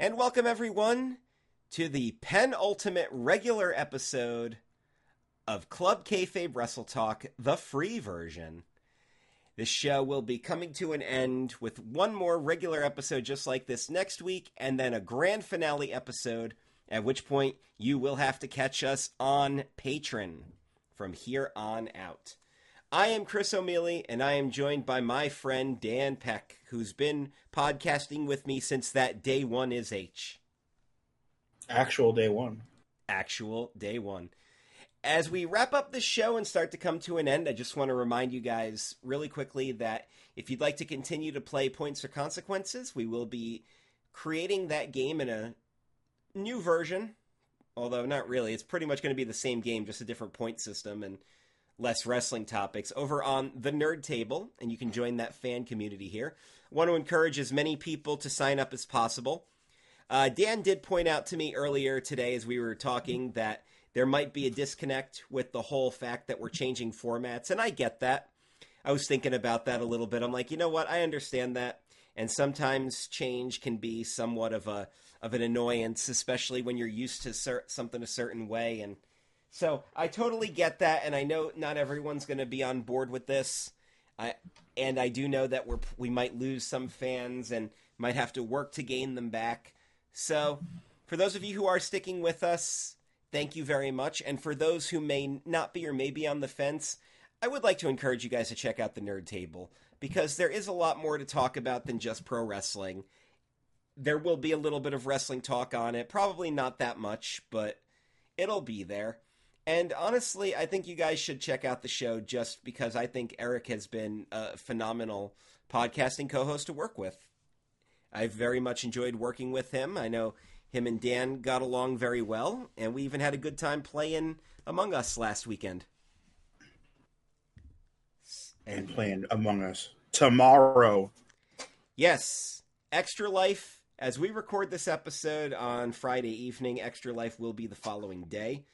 And welcome everyone to the penultimate regular episode of Club Kayfabe Wrestle Talk, the free version. This show will be coming to an end with one more regular episode just like this next week, and then a grand finale episode, at which point you will have to catch us on Patreon from here on out. I am Chris O'Mealy, and I am joined by my friend Dan Peck, who's been podcasting with me since that day one is H. Actual day one. Actual day one. As we wrap up the show and start to come to an end, I just want to remind you guys really quickly that if you'd like to continue to play Points or Consequences, we will be creating that game in a new version. Although, not really. It's pretty much going to be the same game, just a different point system. And less wrestling topics over on the Nerd Table, and you can join that fan community here. I want to encourage as many people to sign up as possible. Uh, Dan did point out to me earlier today as we were talking that there might be a disconnect with the whole fact that we're changing formats, and I get that. I was thinking about that a little bit. I'm like, you know what? I understand that, and sometimes change can be somewhat of a of an annoyance, especially when you're used to something a certain way and so I totally get that, and I know not everyone's going to be on board with this. I and I do know that we're we might lose some fans and might have to work to gain them back. So for those of you who are sticking with us, thank you very much. And for those who may not be or may be on the fence, I would like to encourage you guys to check out the Nerd Table because there is a lot more to talk about than just pro wrestling. There will be a little bit of wrestling talk on it, probably not that much, but it'll be there. And honestly, I think you guys should check out the show just because I think Eric has been a phenomenal podcasting co host to work with. I've very much enjoyed working with him. I know him and Dan got along very well, and we even had a good time playing Among Us last weekend. And playing Among Us tomorrow. Yes, Extra Life. As we record this episode on Friday evening, Extra Life will be the following day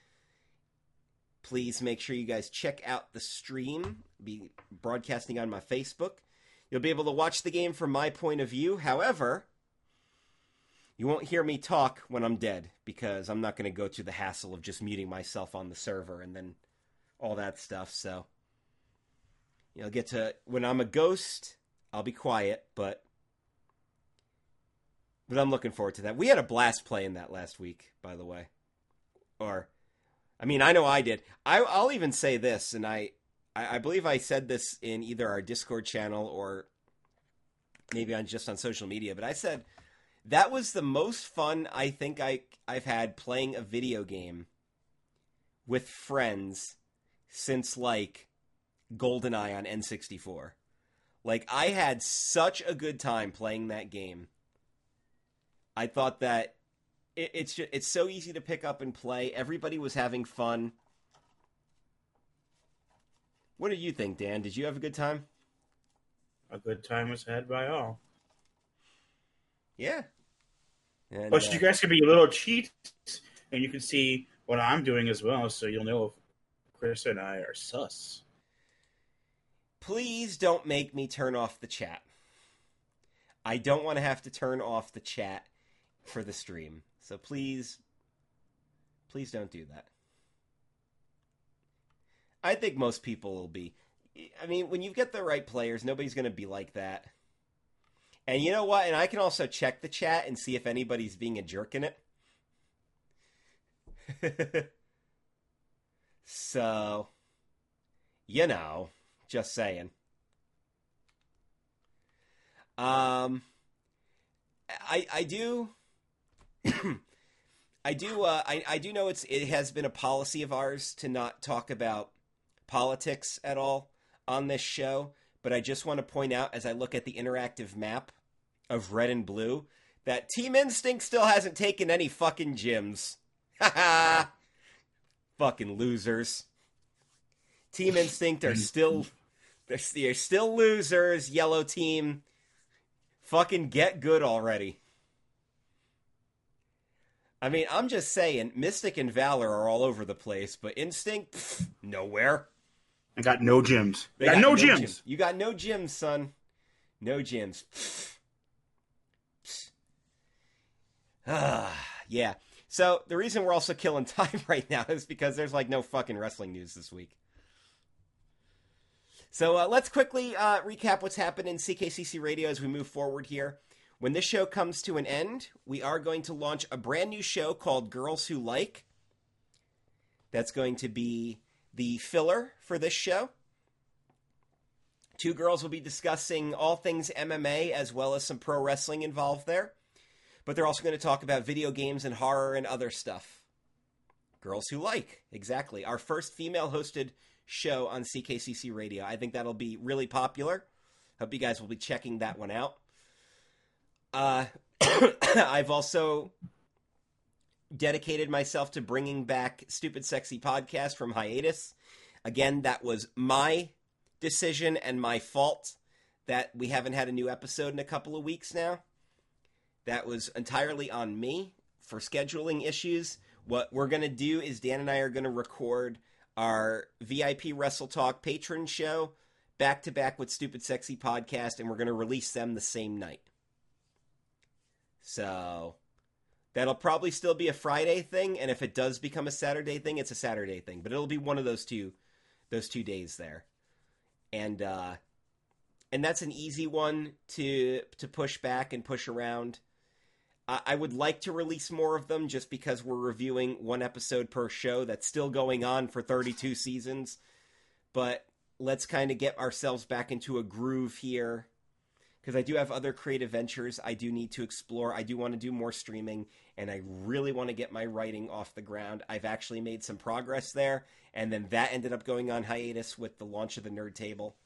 please make sure you guys check out the stream. I'll be broadcasting on my Facebook. You'll be able to watch the game from my point of view. However, you won't hear me talk when I'm dead because I'm not going to go through the hassle of just muting myself on the server and then all that stuff. So you'll get to when I'm a ghost, I'll be quiet, but but I'm looking forward to that. We had a blast playing that last week, by the way. Or I mean, I know I did. I, will even say this, and I, I believe I said this in either our Discord channel or maybe on just on social media, but I said that was the most fun I think I I've had playing a video game with friends since like GoldenEye on N64. Like I had such a good time playing that game. I thought that it, it's just, it's so easy to pick up and play. Everybody was having fun. What do you think, Dan? Did you have a good time? A good time was had by all. Yeah. And, but uh, you guys can be little cheats, and you can see what I'm doing as well, so you'll know if Chris and I are sus. Please don't make me turn off the chat. I don't want to have to turn off the chat for the stream. So please, please don't do that. I think most people will be. I mean, when you get the right players, nobody's going to be like that. And you know what? And I can also check the chat and see if anybody's being a jerk in it. so, you know, just saying. Um, I I do I do. Uh, I, I do know it's. It has been a policy of ours to not talk about politics at all on this show. But I just want to point out, as I look at the interactive map of red and blue, that Team Instinct still hasn't taken any fucking gyms. Ha ha! Fucking losers. Team Instinct are still. They're, they're still losers. Yellow team. Fucking get good already. I mean, I'm just saying, Mystic and Valor are all over the place, but Instinct, pff, nowhere. I got no gyms. They got, got no, no gyms. gyms. You got no gyms, son. No gyms. yeah. So the reason we're also killing time right now is because there's like no fucking wrestling news this week. So uh, let's quickly uh, recap what's happened in CKCC Radio as we move forward here. When this show comes to an end, we are going to launch a brand new show called Girls Who Like. That's going to be the filler for this show. Two girls will be discussing all things MMA as well as some pro wrestling involved there. But they're also going to talk about video games and horror and other stuff. Girls Who Like, exactly. Our first female hosted show on CKCC Radio. I think that'll be really popular. Hope you guys will be checking that one out. Uh, I've also dedicated myself to bringing back Stupid Sexy Podcast from hiatus. Again, that was my decision and my fault that we haven't had a new episode in a couple of weeks now. That was entirely on me for scheduling issues. What we're going to do is Dan and I are going to record our VIP Wrestle Talk patron show back to back with Stupid Sexy Podcast, and we're going to release them the same night. So that'll probably still be a Friday thing, and if it does become a Saturday thing, it's a Saturday thing. But it'll be one of those two, those two days there, and uh, and that's an easy one to to push back and push around. I, I would like to release more of them just because we're reviewing one episode per show. That's still going on for 32 seasons, but let's kind of get ourselves back into a groove here because I do have other creative ventures I do need to explore. I do want to do more streaming, and I really want to get my writing off the ground. I've actually made some progress there, and then that ended up going on hiatus with the launch of the Nerd Table.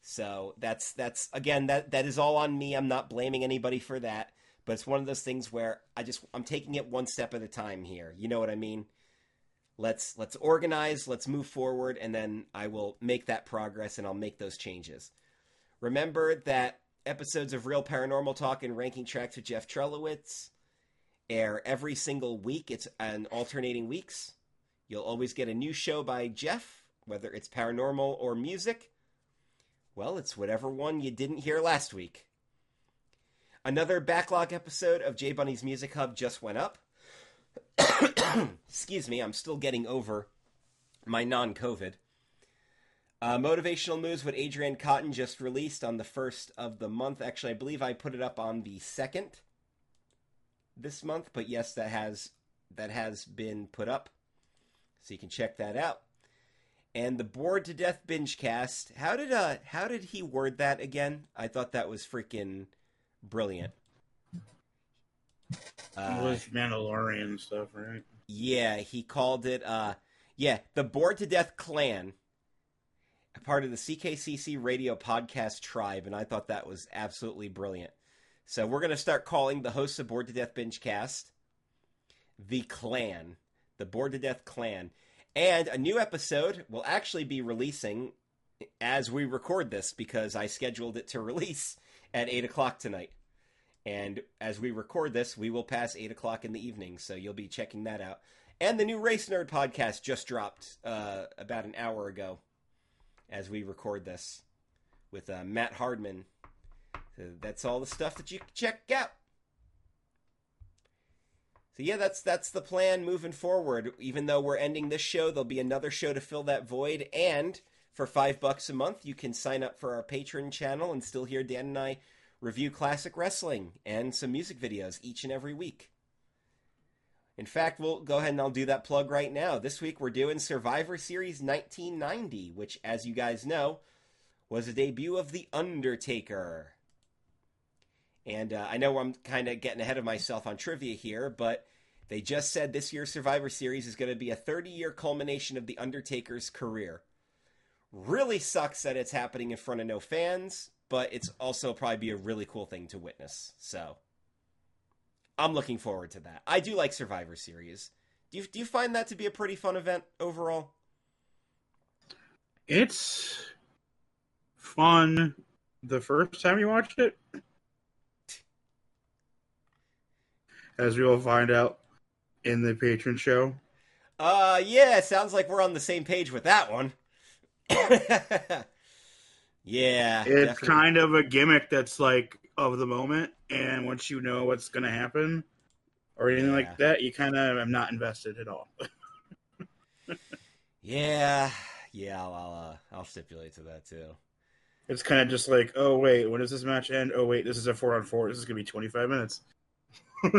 So that's that's again that that is all on me. I'm not blaming anybody for that, but it's one of those things where I just I'm taking it one step at a time here. You know what I mean? Let's let's organize, let's move forward, and then I will make that progress and I'll make those changes. Remember that episodes of Real Paranormal Talk and Ranking Tracks with Jeff Trelowitz air every single week. It's an alternating weeks. You'll always get a new show by Jeff, whether it's paranormal or music. Well, it's whatever one you didn't hear last week. Another backlog episode of J Bunny's Music Hub just went up. Excuse me, I'm still getting over my non COVID. Uh, Motivational Moves what Adrian Cotton just released on the first of the month. Actually, I believe I put it up on the second this month, but yes, that has that has been put up, so you can check that out. And the Bored to Death binge cast. How did uh how did he word that again? I thought that was freaking brilliant. Uh, it was Mandalorian stuff, right? Yeah, he called it. uh Yeah, the Bored to Death clan part of the CKCC radio podcast tribe, and I thought that was absolutely brilliant. So we're going to start calling the hosts of Bored to Death Binge Cast the Clan, the Bored to Death Clan. And a new episode will actually be releasing as we record this because I scheduled it to release at 8 o'clock tonight. And as we record this, we will pass 8 o'clock in the evening, so you'll be checking that out. And the new Race Nerd podcast just dropped uh, about an hour ago as we record this with uh, Matt Hardman. So that's all the stuff that you can check out. So yeah, that's that's the plan moving forward. Even though we're ending this show, there'll be another show to fill that void. And for five bucks a month, you can sign up for our Patreon channel and still hear Dan and I review classic wrestling and some music videos each and every week. In fact, we'll go ahead and I'll do that plug right now. This week we're doing Survivor Series 1990, which, as you guys know, was the debut of The Undertaker. And uh, I know I'm kind of getting ahead of myself on trivia here, but they just said this year's Survivor Series is going to be a 30 year culmination of The Undertaker's career. Really sucks that it's happening in front of no fans, but it's also probably be a really cool thing to witness. So I'm looking forward to that. I do like Survivor Series. Do you do you find that to be a pretty fun event overall? It's fun the first time you watch it. As we will find out in the patron show. Uh yeah, sounds like we're on the same page with that one. yeah. It's definitely. kind of a gimmick that's like of the moment and once you know what's going to happen, or anything yeah. like that, you kind of am not invested at all. yeah, yeah, I'll I'll, uh, I'll stipulate to that too. It's kind of just like, oh wait, when does this match end? Oh wait, this is a four on four. This is gonna be twenty five minutes.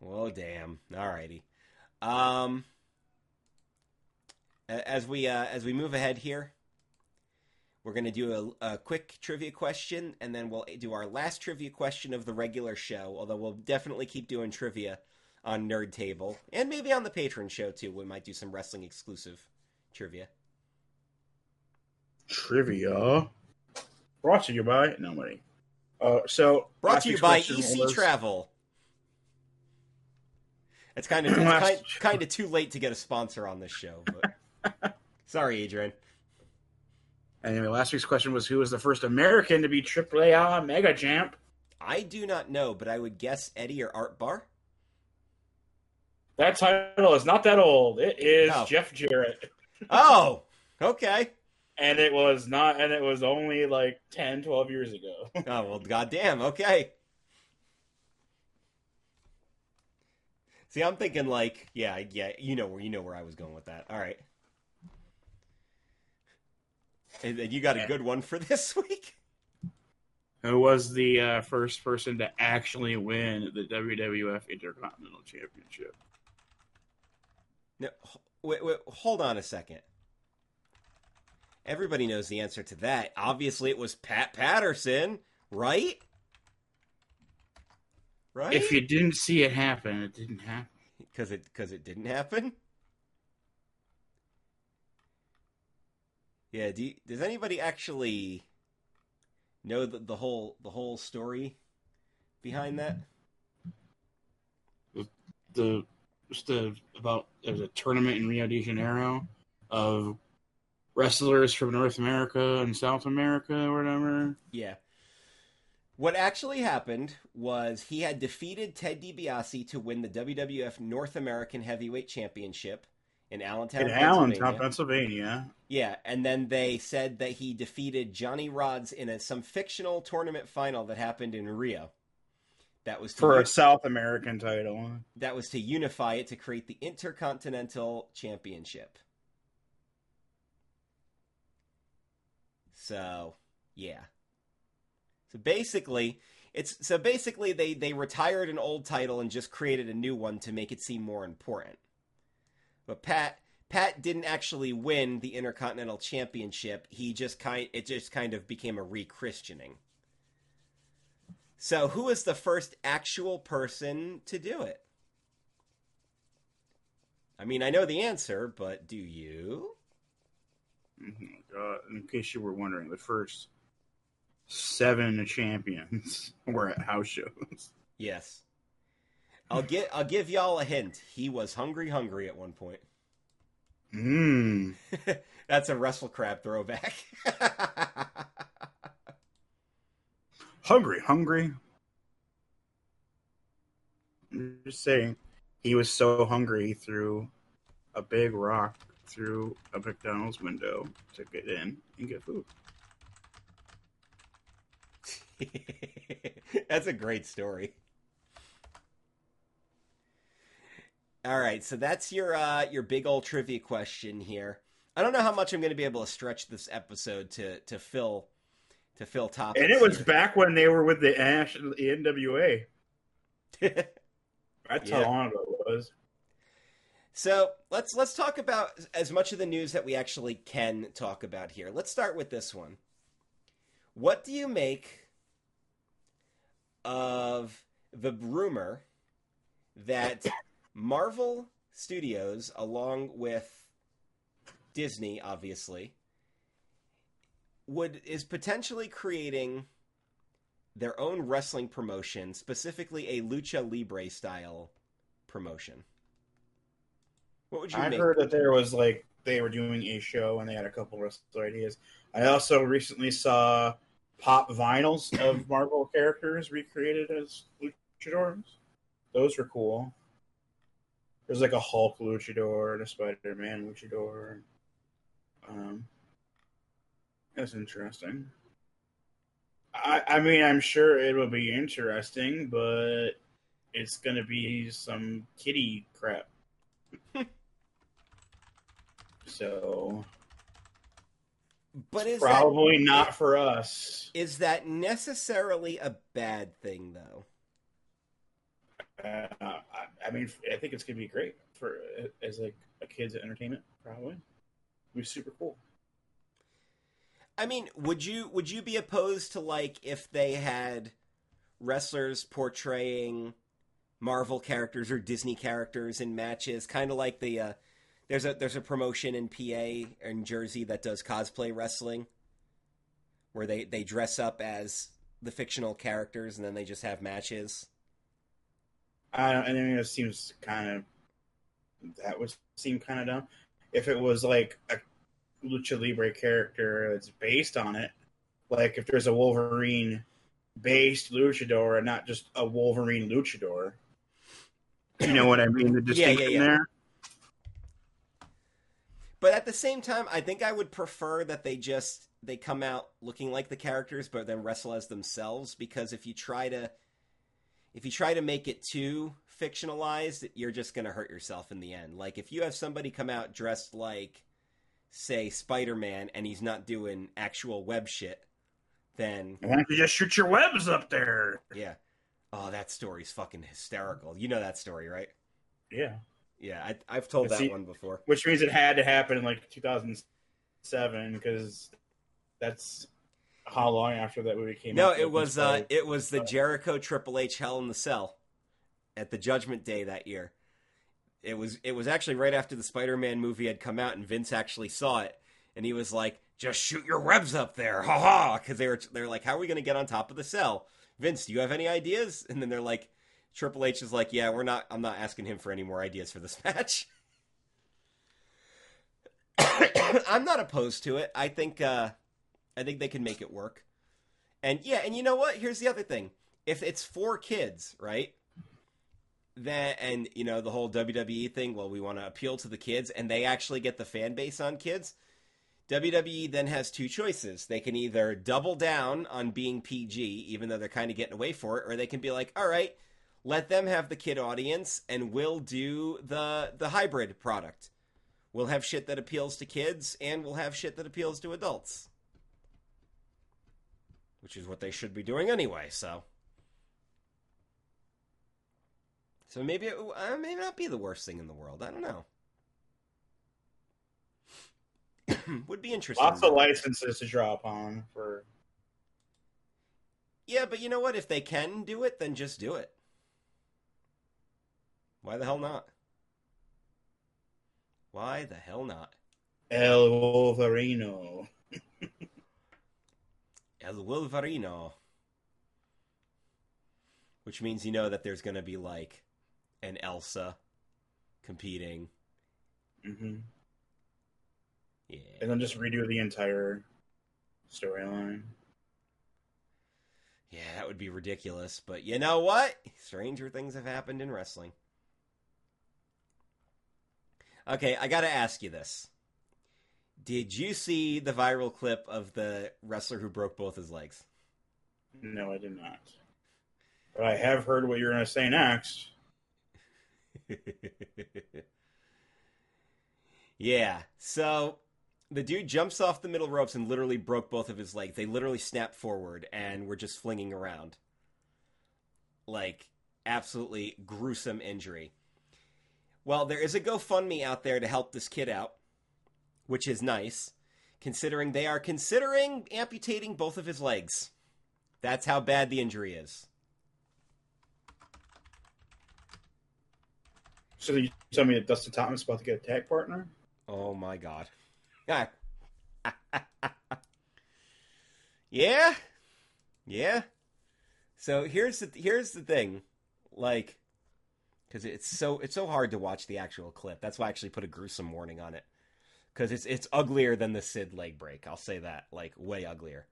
well, damn. Alrighty. Um, as we uh, as we move ahead here, we're going to do a, a, quick trivia question, and then we'll do our last trivia question of the regular show. Although we'll definitely keep doing trivia on Nerd Table and maybe on the Patron show too. We might do some wrestling exclusive trivia. Trivia brought to you by nobody. Uh, so brought to you by EC. Travel. It's kind of kind, kind of too late to get a sponsor on this show, but sorry, Adrian. Anyway, last week's question was who was the first American to be AAA Mega Champ? I do not know, but I would guess Eddie or Art Barr. That title is not that old. It is oh. Jeff Jarrett. oh, okay. And it was not, and it was only like 10, 12 years ago. oh, well, goddamn. Okay. See, I'm thinking like, yeah, yeah, you know where you know where I was going with that. All right. And, and you got a good one for this week. Who was the uh, first person to actually win the WWF Intercontinental Championship? No, wait, wait, hold on a second. Everybody knows the answer to that. Obviously, it was Pat Patterson, right? Right. If you didn't see it happen, it didn't happen. Because it because it didn't happen. Yeah. Do you, does anybody actually know the, the whole the whole story behind that? The, just the about there's a tournament in Rio de Janeiro of wrestlers from North America and South America or whatever. Yeah. What actually happened was he had defeated Ted DiBiase to win the WWF North American Heavyweight Championship in Allentown, in Allentown, Pennsylvania. Yeah, and then they said that he defeated Johnny Rodz in a, some fictional tournament final that happened in Rio. That was for a South American title. That was to unify it to create the Intercontinental Championship. So, yeah. So basically, it's so basically they they retired an old title and just created a new one to make it seem more important. But Pat Pat didn't actually win the Intercontinental Championship. He just kind it just kind of became a re-christening. So, who is the first actual person to do it? I mean, I know the answer, but do you? Uh, in case you were wondering, the first seven champions were at house shows. Yes. I'll get I'll give y'all a hint. He was hungry hungry at one point. Mmm. That's a WrestleCrap throwback. hungry, hungry. I'm just saying he was so hungry he threw a big rock through a McDonald's window to get in and get food. That's a great story. All right, so that's your uh, your big old trivia question here. I don't know how much I'm going to be able to stretch this episode to to fill to fill topics. And it was here. back when they were with the Ash the NWA. that's yeah. how long ago it was. So let's let's talk about as much of the news that we actually can talk about here. Let's start with this one. What do you make of the rumor that Marvel Studios, along with Disney, obviously, would is potentially creating their own wrestling promotion, specifically a lucha libre style promotion. What would you? I heard that there was like they were doing a show and they had a couple wrestler ideas. I also recently saw pop vinyls of Marvel characters recreated as luchadors. Those were cool. There's like a Hulk luchador and a Spider Man luchador. Um, that's interesting. I, I mean, I'm sure it will be interesting, but it's going to be some kitty crap. so, but is probably that, not for us. Is that necessarily a bad thing, though? Uh, I, I, mean, I think it's going to be great for as like a kid's entertainment. Probably, It'd be super cool. I mean, would you would you be opposed to like if they had wrestlers portraying Marvel characters or Disney characters in matches, kind of like the uh, there's a there's a promotion in PA in Jersey that does cosplay wrestling, where they they dress up as the fictional characters and then they just have matches. I don't. I mean, it seems kind of that would seem kind of dumb. If it was like a lucha libre character that's based on it. Like if there's a Wolverine based luchador and not just a Wolverine luchador. You know what I mean? The distinction yeah, yeah, yeah. there. But at the same time, I think I would prefer that they just they come out looking like the characters, but then wrestle as themselves. Because if you try to if you try to make it too fictionalized, you're just going to hurt yourself in the end. Like if you have somebody come out dressed like say Spider-Man and he's not doing actual web shit, then why don't you just shoot your webs up there? Yeah. Oh, that story's fucking hysterical. You know that story, right? Yeah. Yeah, I, have told that one before. Which means it had to happen in like 2007 because that's how long after that movie came no, out. No, it was uh, it was the Jericho Triple H Hell in the Cell at the Judgment Day that year it was it was actually right after the Spider-Man movie had come out, and Vince actually saw it, and he was like, "Just shoot your webs up there, ha ha!" Because they were they're like, "How are we going to get on top of the cell?" Vince, do you have any ideas? And then they're like, Triple H is like, "Yeah, we're not. I'm not asking him for any more ideas for this match." I'm not opposed to it. I think uh, I think they can make it work. And yeah, and you know what? Here's the other thing. If it's for kids, right? that and you know the whole WWE thing. Well, we want to appeal to the kids, and they actually get the fan base on kids. WWE then has two choices. They can either double down on being PG, even though they're kind of getting away for it, or they can be like, all right, let them have the kid audience, and we'll do the the hybrid product. We'll have shit that appeals to kids, and we'll have shit that appeals to adults, which is what they should be doing anyway. So. So maybe it uh, may not be the worst thing in the world. I don't know. Would be interesting. Lots of licenses to draw upon for. Yeah, but you know what? If they can do it, then just do it. Why the hell not? Why the hell not? El Wolverino. El Wolverino. Which means you know that there's going to be like an Elsa competing. Mm-hmm. Yeah. And then just redo the entire storyline. Yeah, that would be ridiculous. But you know what? Stranger things have happened in wrestling. Okay, I gotta ask you this. Did you see the viral clip of the wrestler who broke both his legs? No, I did not. But I have heard what you're going to say next. yeah. So the dude jumps off the middle ropes and literally broke both of his legs. They literally snapped forward and were just flinging around. Like, absolutely gruesome injury. Well, there is a GoFundMe out there to help this kid out, which is nice, considering they are considering amputating both of his legs. That's how bad the injury is. So you tell me that Dustin Thomas is about to get a tag partner? Oh my god. yeah. Yeah. So here's the here's the thing. Like cuz it's so it's so hard to watch the actual clip. That's why I actually put a gruesome warning on it. Cuz it's it's uglier than the Sid leg break. I'll say that. Like way uglier.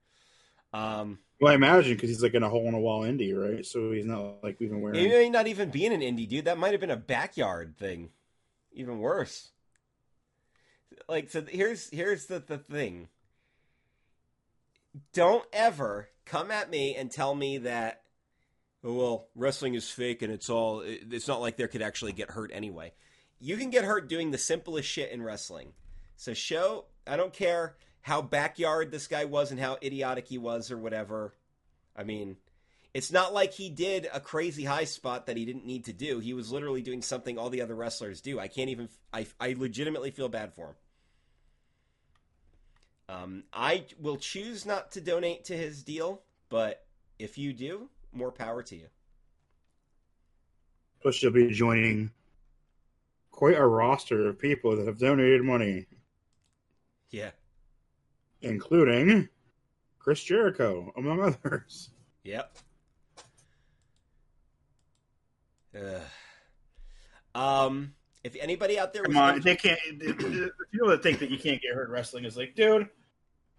Um, well, I imagine because he's like in a hole in a wall indie, right? So he's not like even wearing. He may not even being an indie, dude. That might have been a backyard thing. Even worse. Like so, here's here's the the thing. Don't ever come at me and tell me that oh, well, wrestling is fake and it's all it's not like there could actually get hurt anyway. You can get hurt doing the simplest shit in wrestling. So show I don't care how backyard this guy was and how idiotic he was or whatever. I mean, it's not like he did a crazy high spot that he didn't need to do. He was literally doing something all the other wrestlers do. I can't even I I legitimately feel bad for him. Um, I will choose not to donate to his deal, but if you do, more power to you. Plus, you'll be joining quite a roster of people that have donated money. Yeah. Including Chris Jericho, among others. Yep. Uh, um, if anybody out there, come on, they can't. The people that think that you can't get hurt wrestling is like, dude,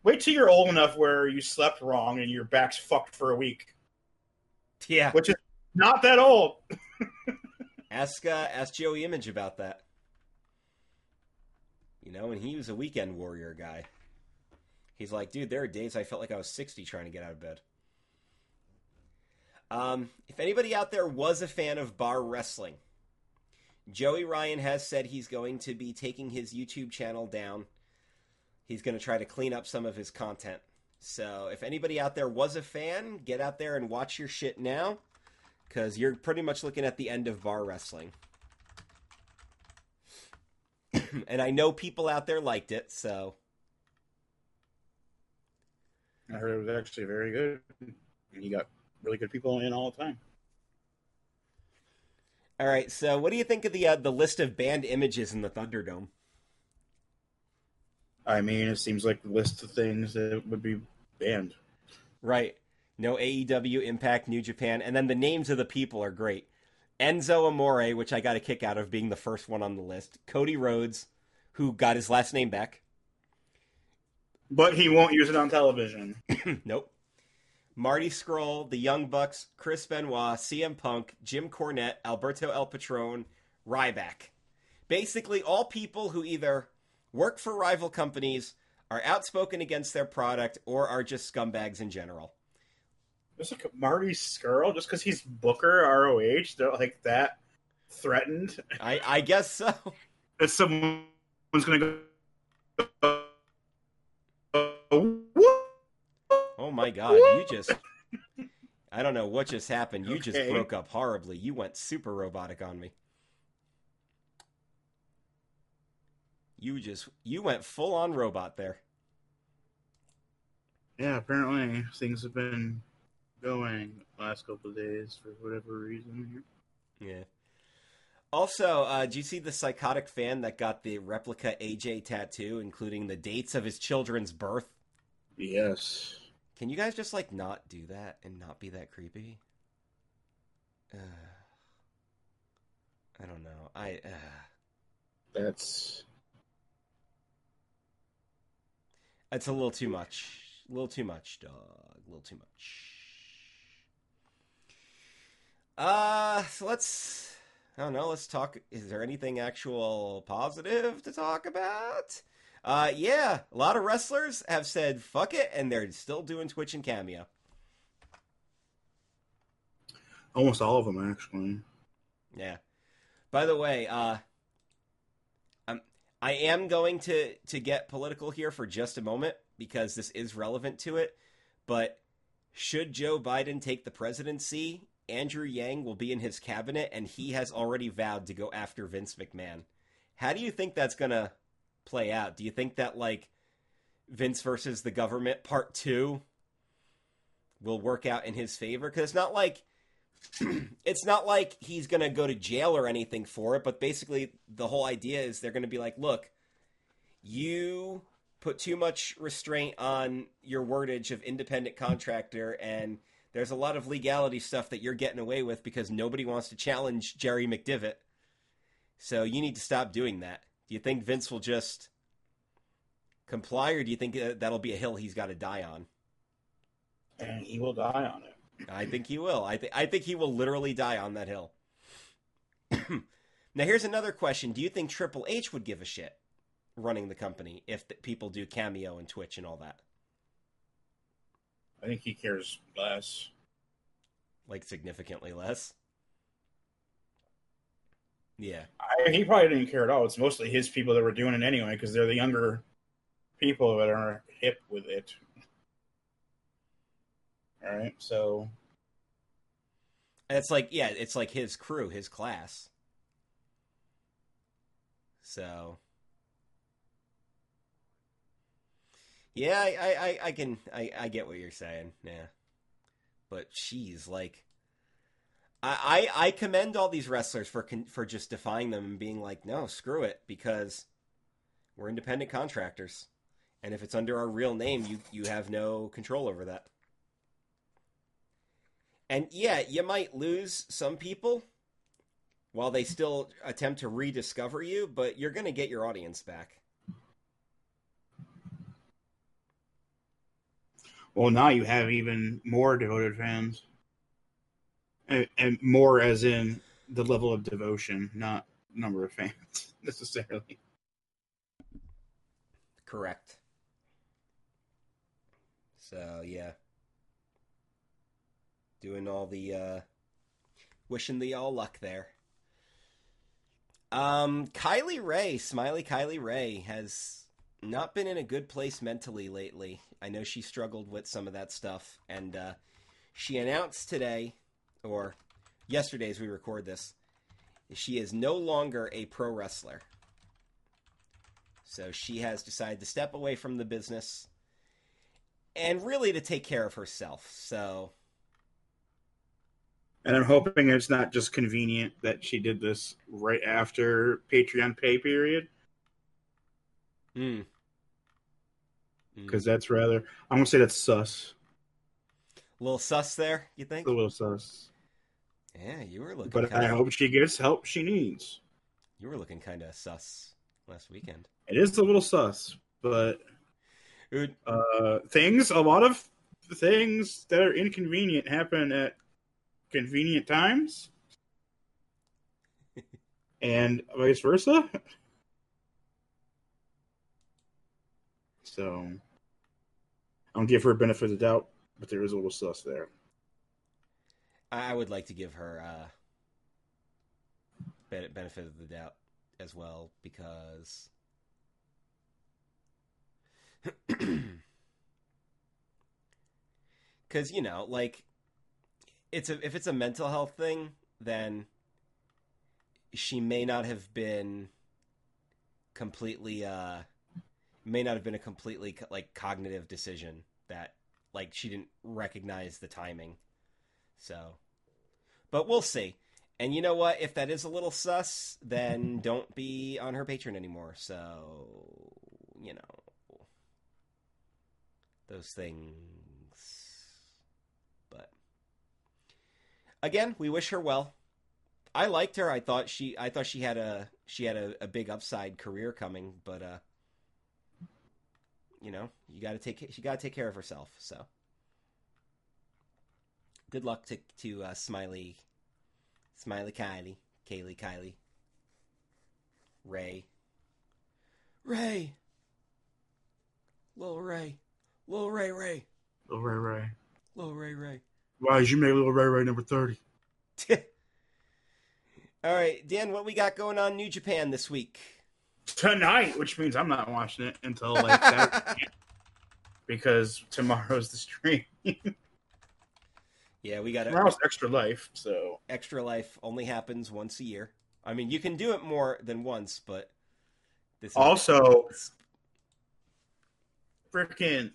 wait till you're old enough where you slept wrong and your back's fucked for a week. Yeah, which is not that old. ask uh, ask Joey Image about that. You know, and he was a weekend warrior guy. He's like, dude, there are days I felt like I was 60 trying to get out of bed. Um, if anybody out there was a fan of bar wrestling, Joey Ryan has said he's going to be taking his YouTube channel down. He's going to try to clean up some of his content. So if anybody out there was a fan, get out there and watch your shit now, because you're pretty much looking at the end of bar wrestling. and I know people out there liked it, so. I heard it was actually very good. And you got really good people in all the time. All right, so what do you think of the uh, the list of banned images in the Thunderdome? I mean, it seems like the list of things that would be banned. Right. No AEW, Impact, New Japan, and then the names of the people are great. Enzo Amore, which I got a kick out of being the first one on the list. Cody Rhodes, who got his last name back. But he won't use it on television. nope. Marty Scurll, the Young Bucks, Chris Benoit, CM Punk, Jim Cornette, Alberto El Patron, Ryback. Basically, all people who either work for rival companies, are outspoken against their product, or are just scumbags in general. There's like Marty Scurll, just because he's Booker ROH, they're like that threatened. I, I guess so. That someone's going to go. Oh my god, you just. I don't know what just happened. You okay. just broke up horribly. You went super robotic on me. You just you went full on robot there. Yeah, apparently things have been going last couple of days for whatever reason. Yeah. Also, uh, do you see the psychotic fan that got the replica AJ tattoo, including the dates of his children's birth? Yes. Can you guys just like not do that and not be that creepy? Uh, I don't know. I. Uh... That's it's a little too much. A little too much, dog. A little too much. Uh, so let's. I don't know. Let's talk. Is there anything actual positive to talk about? Uh, yeah, a lot of wrestlers have said fuck it, and they're still doing Twitch and Cameo. Almost all of them, actually. Yeah. By the way, uh, I am going to to get political here for just a moment because this is relevant to it. But should Joe Biden take the presidency, Andrew Yang will be in his cabinet, and he has already vowed to go after Vince McMahon. How do you think that's gonna play out? Do you think that like Vince versus the government part two will work out in his favor? Because it's not like it's not like he's going to go to jail or anything for it, but basically the whole idea is they're going to be like, look, you put too much restraint on your wordage of independent contractor and there's a lot of legality stuff that you're getting away with because nobody wants to challenge Jerry McDevitt. So you need to stop doing that. Do you think Vince will just comply or do you think uh, that'll be a hill he's got to die on? And he will die on it. I think he will. I think I think he will literally die on that hill. now here's another question: Do you think Triple H would give a shit running the company if the people do cameo and Twitch and all that? I think he cares less. Like significantly less. Yeah. I, he probably didn't care at all. It's mostly his people that were doing it anyway because they're the younger people that are hip with it. All right, so it's like yeah, it's like his crew, his class. So yeah, I, I, I can I, I get what you're saying. Yeah, but she's like, I, I I commend all these wrestlers for for just defying them and being like, no, screw it, because we're independent contractors, and if it's under our real name, you you have no control over that. And yeah, you might lose some people while they still attempt to rediscover you, but you're going to get your audience back. Well, now you have even more devoted fans. And, and more as in the level of devotion, not number of fans necessarily. Correct. So, yeah. Doing all the uh wishing the all luck there. Um, Kylie Rae, Smiley Kylie Rae, has not been in a good place mentally lately. I know she struggled with some of that stuff, and uh, she announced today, or yesterday as we record this, she is no longer a pro wrestler. So she has decided to step away from the business and really to take care of herself. So and I'm hoping it's not just convenient that she did this right after Patreon pay period. Hmm. Because mm. that's rather, I'm gonna say that's sus. A little sus there, you think? A little sus. Yeah, you were looking. But kinda... I hope she gets help she needs. You were looking kind of sus last weekend. It is a little sus, but uh, things, a lot of things that are inconvenient happen at convenient times, and vice versa. So, I don't give her a benefit of the doubt, but there is a little sus there. I would like to give her uh, benefit of the doubt as well because because you know like it's a if it's a mental health thing, then she may not have been completely uh may not have been a completely like cognitive decision that like she didn't recognize the timing. So, but we'll see. And you know what? If that is a little sus, then don't be on her Patreon anymore. So, you know, those things But again, we wish her well. I liked her. I thought she I thought she had a she had a, a big upside career coming, but uh you know, you got to take she got to take care of herself. So good luck to to uh, Smiley Smiley Kylie, Kaylee Kylie, Ray, Ray, Little Ray, Little Ray Ray, Little Ray Ray, Little Ray Ray. Why did you make Little Ray Ray number 30? All right, Dan, what we got going on New Japan this week? Tonight, which means I'm not watching it until like that. because tomorrow's the stream. yeah, we got tomorrow's extra life. So extra life only happens once a year. I mean, you can do it more than once, but this also freaking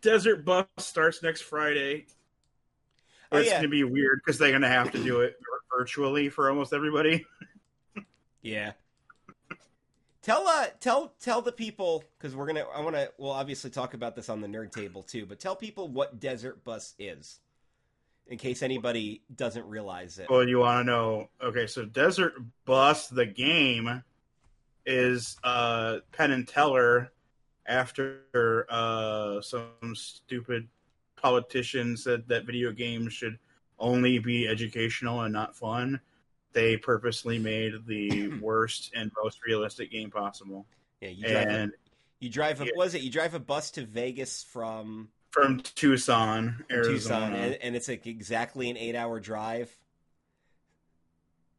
Desert Bus starts next Friday. Oh, it's yeah. going to be weird because they're going to have to do it virtually for almost everybody. yeah. Tell uh tell tell the people because we're gonna I want to we'll obviously talk about this on the nerd table too, but tell people what Desert Bus is, in case anybody doesn't realize it. Well, you want to know? Okay, so Desert Bus, the game, is uh Penn and Teller after uh some stupid politician said that video games should only be educational and not fun, they purposely made the worst and most realistic game possible. Yeah, you drive. And, a, you drive. A, yeah. Was it you drive a bus to Vegas from from Tucson, Arizona, Tucson, and, and it's like exactly an eight-hour drive,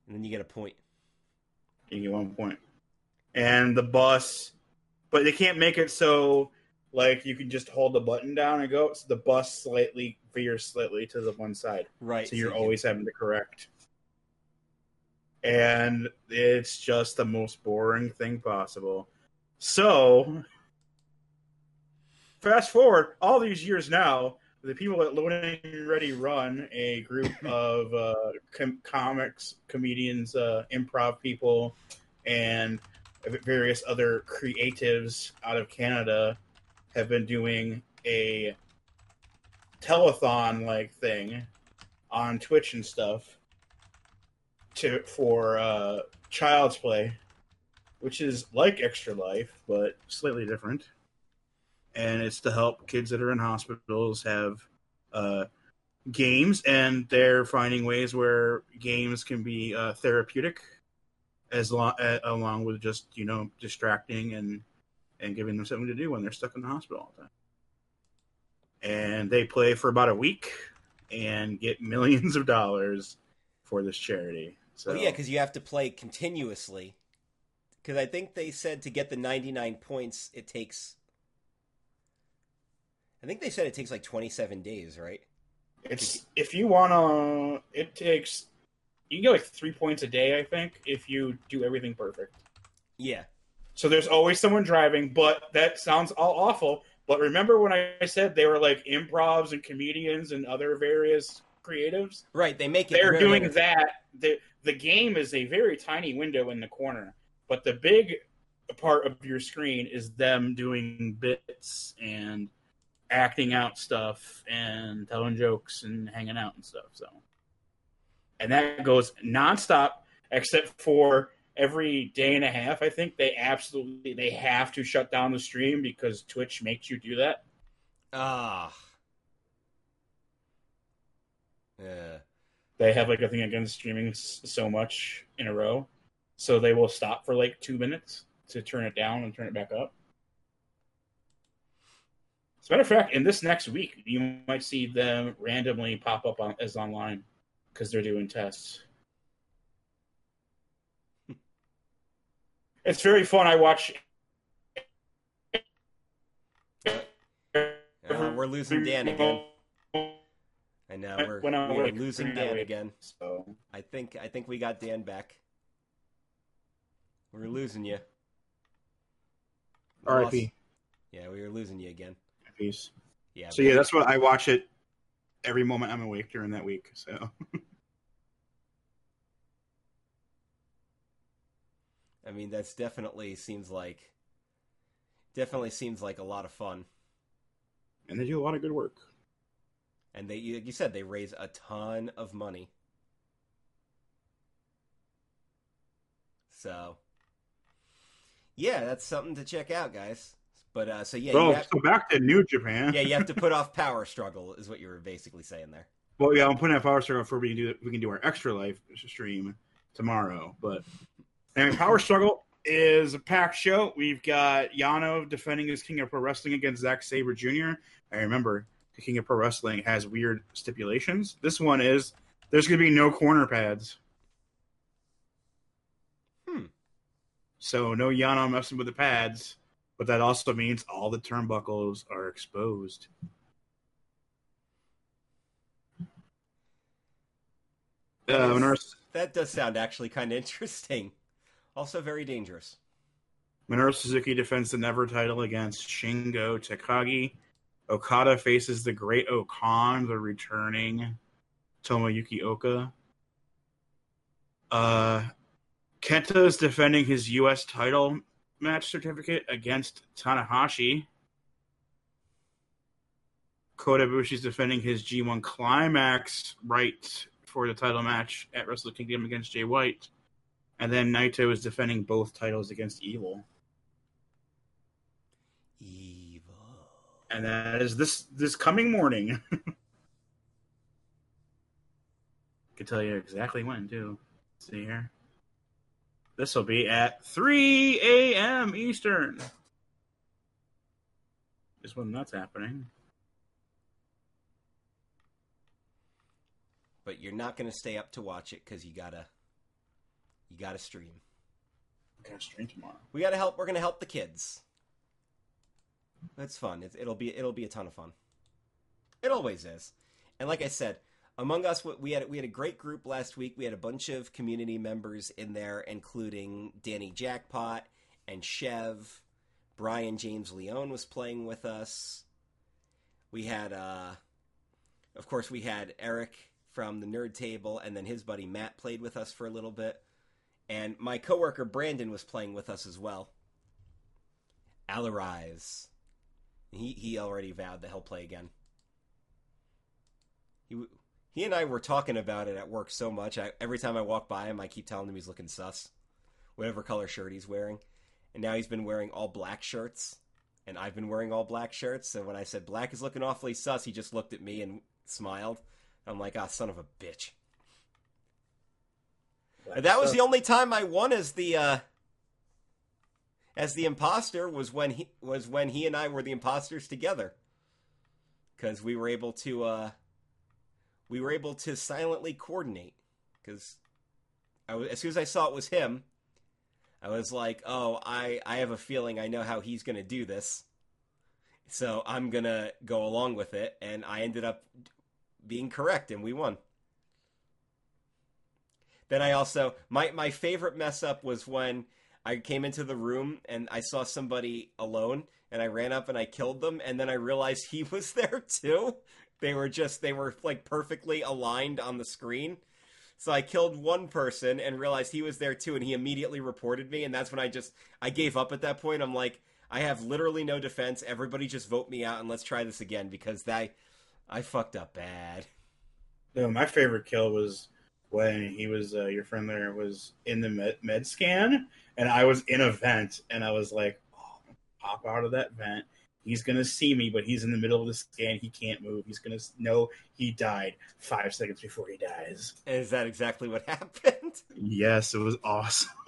and then you get a point. You get one point, and the bus, but they can't make it so like you can just hold the button down and go. So the bus slightly veers slightly to the one side, right? So you're always having to correct and it's just the most boring thing possible. So, fast forward all these years now, the people at Loading Ready run a group of uh, com- comics, comedians, uh, improv people, and various other creatives out of Canada have been doing a telethon like thing on Twitch and stuff to for uh, Child's Play, which is like Extra Life but slightly different, and it's to help kids that are in hospitals have uh, games, and they're finding ways where games can be uh, therapeutic, as long along with just you know distracting and and giving them something to do when they're stuck in the hospital all the time. And they play for about a week and get millions of dollars for this charity. So well, yeah, because you have to play continuously. Because I think they said to get the 99 points, it takes. I think they said it takes like 27 days, right? It's if you wanna, it takes. You can get like three points a day, I think, if you do everything perfect. Yeah. So there's always someone driving, but that sounds all awful. But remember when I said they were like improvs and comedians and other various creatives? Right. They make it. They're doing that. The the game is a very tiny window in the corner, but the big part of your screen is them doing bits and acting out stuff and telling jokes and hanging out and stuff. So, and that goes nonstop, except for every day and a half. I think they absolutely they have to shut down the stream because Twitch makes you do that. Ah. Yeah. They have like a thing against streaming so much in a row, so they will stop for like two minutes to turn it down and turn it back up. As a matter of fact, in this next week, you might see them randomly pop up on, as online because they're doing tests. it's very fun. I watch. Uh, we're losing Dan again. And now we're, we're losing Dan again. So I think I think we got Dan back. We're losing you. R.I.P. Yeah, we were losing you again. Peace. Yeah. So yeah, that's what I watch it every moment I'm awake during that week. So. I mean, that's definitely seems like definitely seems like a lot of fun. And they do a lot of good work and they like you said they raise a ton of money. So, yeah, that's something to check out, guys. But uh, so yeah, so, have, so back to New Japan. yeah, you have to put off Power Struggle, is what you were basically saying there. Well, yeah, I'm putting off Power Struggle for we can do we can do our extra life stream tomorrow. But I mean, Power Struggle is a packed show. We've got Yano defending his King of Pro Wrestling against Zack Sabre Jr. I remember King of Pro Wrestling has weird stipulations. This one is there's going to be no corner pads. Hmm. So no Yano messing with the pads, but that also means all the turnbuckles are exposed. That, uh, is, that does sound actually kind of interesting. Also very dangerous. Minoru Suzuki defends the Never title against Shingo Takagi. Okada faces the Great O-Khan, the returning Tomoyuki Oka. Uh, Kenta is defending his U.S. title match certificate against Tanahashi. Kota is defending his G1 Climax right for the title match at Wrestle Kingdom against Jay White. And then Naito is defending both titles against Evil and that is this this coming morning. Can tell you exactly when too. Let's see here. This will be at 3 a.m. Eastern. Is when that's happening. But you're not going to stay up to watch it because you gotta, you gotta stream. Gotta stream tomorrow. We gotta help. We're gonna help the kids. That's fun. It, it'll be it'll be a ton of fun. It always is. And like I said, among us, we had we had a great group last week. We had a bunch of community members in there, including Danny Jackpot and Chev. Brian James Leone was playing with us. We had, uh, of course, we had Eric from the Nerd Table, and then his buddy Matt played with us for a little bit, and my coworker Brandon was playing with us as well. Alarise. He he already vowed that he'll play again. He he and I were talking about it at work so much. I, every time I walk by him, I keep telling him he's looking sus, whatever color shirt he's wearing. And now he's been wearing all black shirts, and I've been wearing all black shirts. And when I said black is looking awfully sus, he just looked at me and smiled. I'm like, ah, son of a bitch. that was the only time I won as the uh, as the imposter was when he was when he and I were the imposters together. Cuz we were able to uh we were able to silently coordinate cuz as soon as I saw it was him, I was like, "Oh, I I have a feeling I know how he's to do this." So, I'm to go along with it and I ended up being correct and we won. Then I also my my favorite mess up was when I came into the room and I saw somebody alone and I ran up and I killed them and then I realized he was there too. They were just they were like perfectly aligned on the screen. So I killed one person and realized he was there too and he immediately reported me and that's when I just I gave up at that point. I'm like I have literally no defense. Everybody just vote me out and let's try this again because that I fucked up bad. No, my favorite kill was when he was uh, your friend there was in the med, med scan and I was in a vent and I was like, oh, pop out of that vent. He's gonna see me, but he's in the middle of the scan. He can't move. He's gonna know he died five seconds before he dies. Is that exactly what happened? Yes, it was awesome.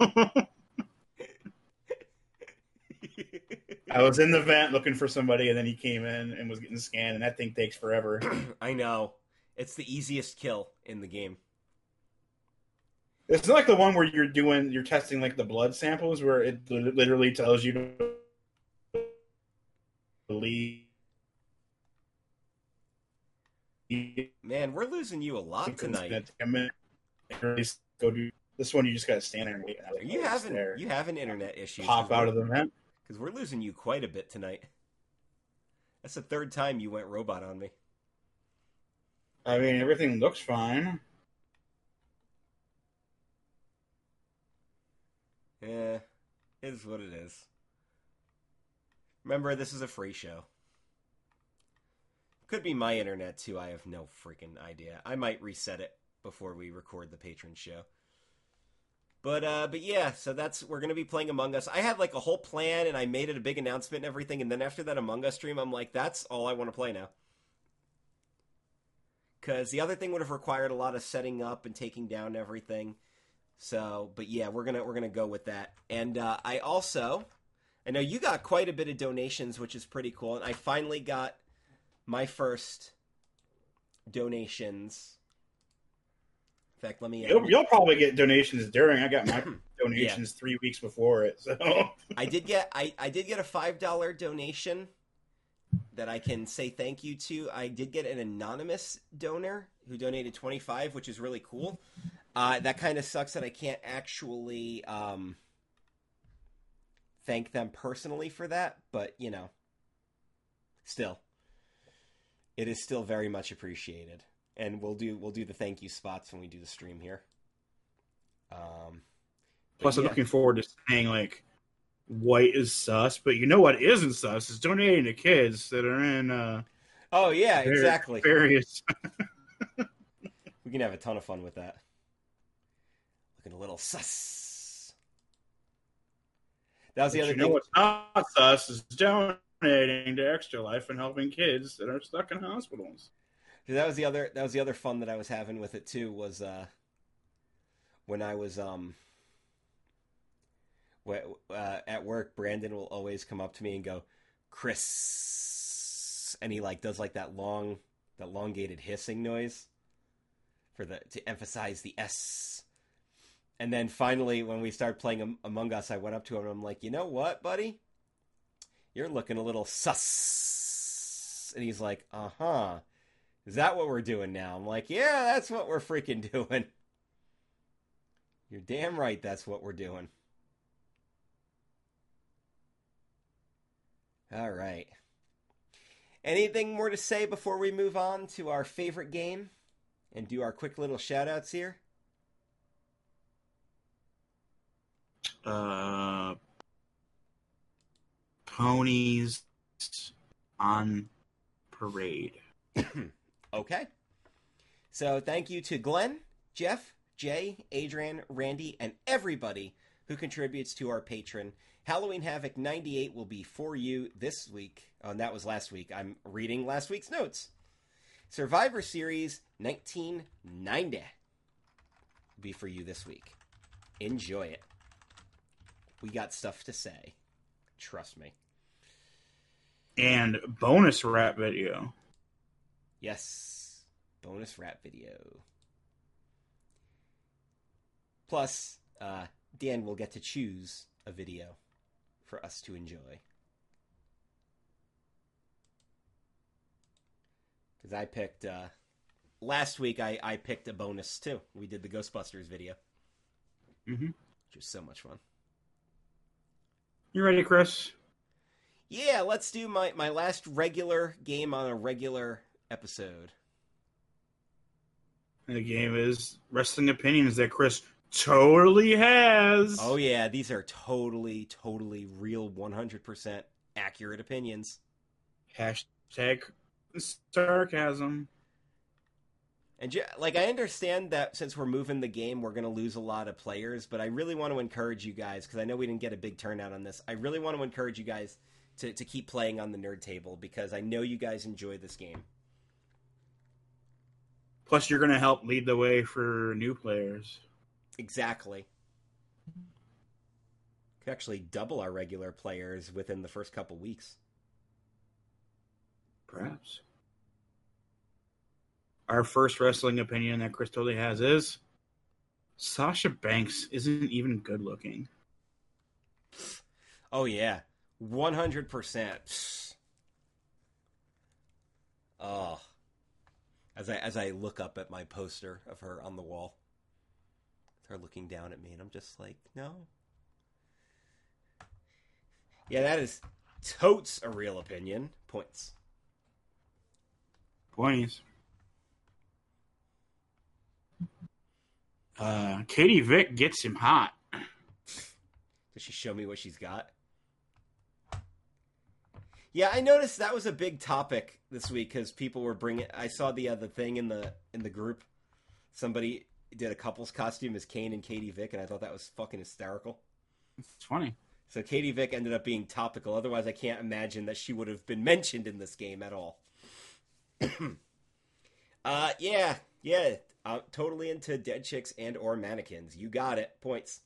I was in the vent looking for somebody, and then he came in and was getting scanned, and that thing takes forever. I know. It's the easiest kill in the game. It's not like the one where you're doing you're testing like the blood samples where it literally tells you to believe. Man, we're losing you a lot tonight. Go do this one. You just got to stand there and wait. Are you having there. you having internet issues? Pop out of the vent because we're losing you quite a bit tonight. That's the third time you went robot on me. I mean, everything looks fine. It is what it is. Remember, this is a free show. Could be my internet too. I have no freaking idea. I might reset it before we record the patron show. But uh, but yeah, so that's we're gonna be playing Among Us. I had like a whole plan, and I made it a big announcement and everything. And then after that Among Us stream, I'm like, that's all I want to play now. Because the other thing would have required a lot of setting up and taking down everything. So, but yeah, we're gonna we're gonna go with that. And uh, I also, I know you got quite a bit of donations, which is pretty cool. And I finally got my first donations. In fact, let me. You'll, you'll, probably get donations during. I got my donations yeah. three weeks before it. So I did get I, I did get a five dollar donation that I can say thank you to. I did get an anonymous donor who donated twenty five, which is really cool. Uh, that kind of sucks that I can't actually um, thank them personally for that, but you know, still, it is still very much appreciated, and we'll do we'll do the thank you spots when we do the stream here. Um, Plus, yeah. I'm looking forward to saying like white is sus, but you know what isn't sus is donating to kids that are in. Uh, oh yeah, exactly. Various. we can have a ton of fun with that looking a little sus. That was the but other you thing. Know what's not sus is donating to Extra Life and helping kids that are stuck in hospitals. That was the other. That was the other fun that I was having with it too. Was uh, when I was um, uh, at work, Brandon will always come up to me and go, "Chris," and he like does like that long, that elongated hissing noise for the to emphasize the S. And then finally, when we started playing Among Us, I went up to him and I'm like, you know what, buddy? You're looking a little sus. And he's like, uh huh. Is that what we're doing now? I'm like, yeah, that's what we're freaking doing. You're damn right that's what we're doing. All right. Anything more to say before we move on to our favorite game and do our quick little shout outs here? Uh, ponies on parade. okay. So thank you to Glenn, Jeff, Jay, Adrian, Randy, and everybody who contributes to our patron. Halloween Havoc 98 will be for you this week. Oh, and that was last week. I'm reading last week's notes. Survivor Series 1990 will be for you this week. Enjoy it. We got stuff to say. Trust me. And bonus rap video. Yes. Bonus rap video. Plus, uh, Dan will get to choose a video for us to enjoy. Because I picked, uh, last week I, I picked a bonus too. We did the Ghostbusters video. Mm-hmm. Which was so much fun. You ready, Chris? Yeah, let's do my, my last regular game on a regular episode. And the game is Wrestling Opinions that Chris totally has. Oh yeah, these are totally, totally real, one hundred percent accurate opinions. Hashtag sarcasm. And like I understand that since we're moving the game, we're going to lose a lot of players, but I really want to encourage you guys because I know we didn't get a big turnout on this. I really want to encourage you guys to to keep playing on the nerd table because I know you guys enjoy this game. Plus, you're going to help lead the way for new players. Exactly. Could actually double our regular players within the first couple weeks. Perhaps. Our first wrestling opinion that Chris totally has is Sasha Banks isn't even good looking. Oh yeah, one hundred percent. Oh, as I as I look up at my poster of her on the wall her looking down at me, and I'm just like, no. Yeah, that is totes a real opinion. Points. Points. Uh, Katie Vick gets him hot. Does she show me what she's got? Yeah, I noticed that was a big topic this week because people were bringing. I saw the other thing in the in the group. Somebody did a couple's costume as Kane and Katie Vick, and I thought that was fucking hysterical. It's funny. So Katie Vick ended up being topical. Otherwise, I can't imagine that she would have been mentioned in this game at all. uh, yeah, yeah, I'm totally into dead chicks and or mannequins. You got it. Points.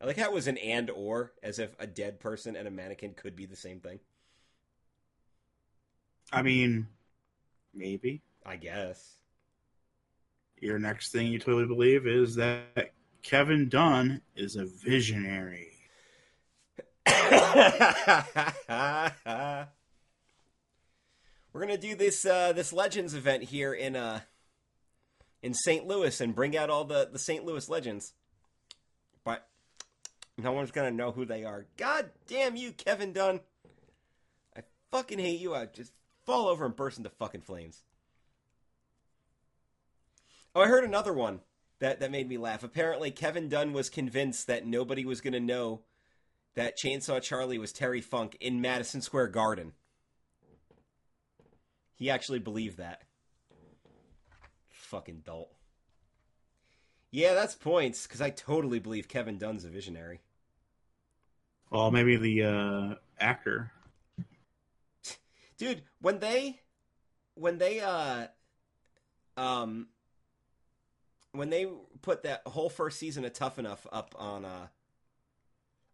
I like how it was an and or, as if a dead person and a mannequin could be the same thing. I mean, maybe. I guess. Your next thing you totally believe is that Kevin Dunn is a visionary. We're gonna do this uh, this Legends event here in uh in St. Louis and bring out all the the St. Louis legends, but no one's gonna know who they are. God damn you, Kevin Dunn! I fucking hate you. I just fall over and burst into fucking flames. Oh, I heard another one that that made me laugh. Apparently, Kevin Dunn was convinced that nobody was to know that Chainsaw Charlie was Terry Funk in Madison Square Garden. He actually believed that. Fucking dolt. Yeah, that's points because I totally believe Kevin Dunn's a visionary. Well, maybe the uh, actor. Dude, when they when they uh um when they put that whole first season of Tough Enough up on uh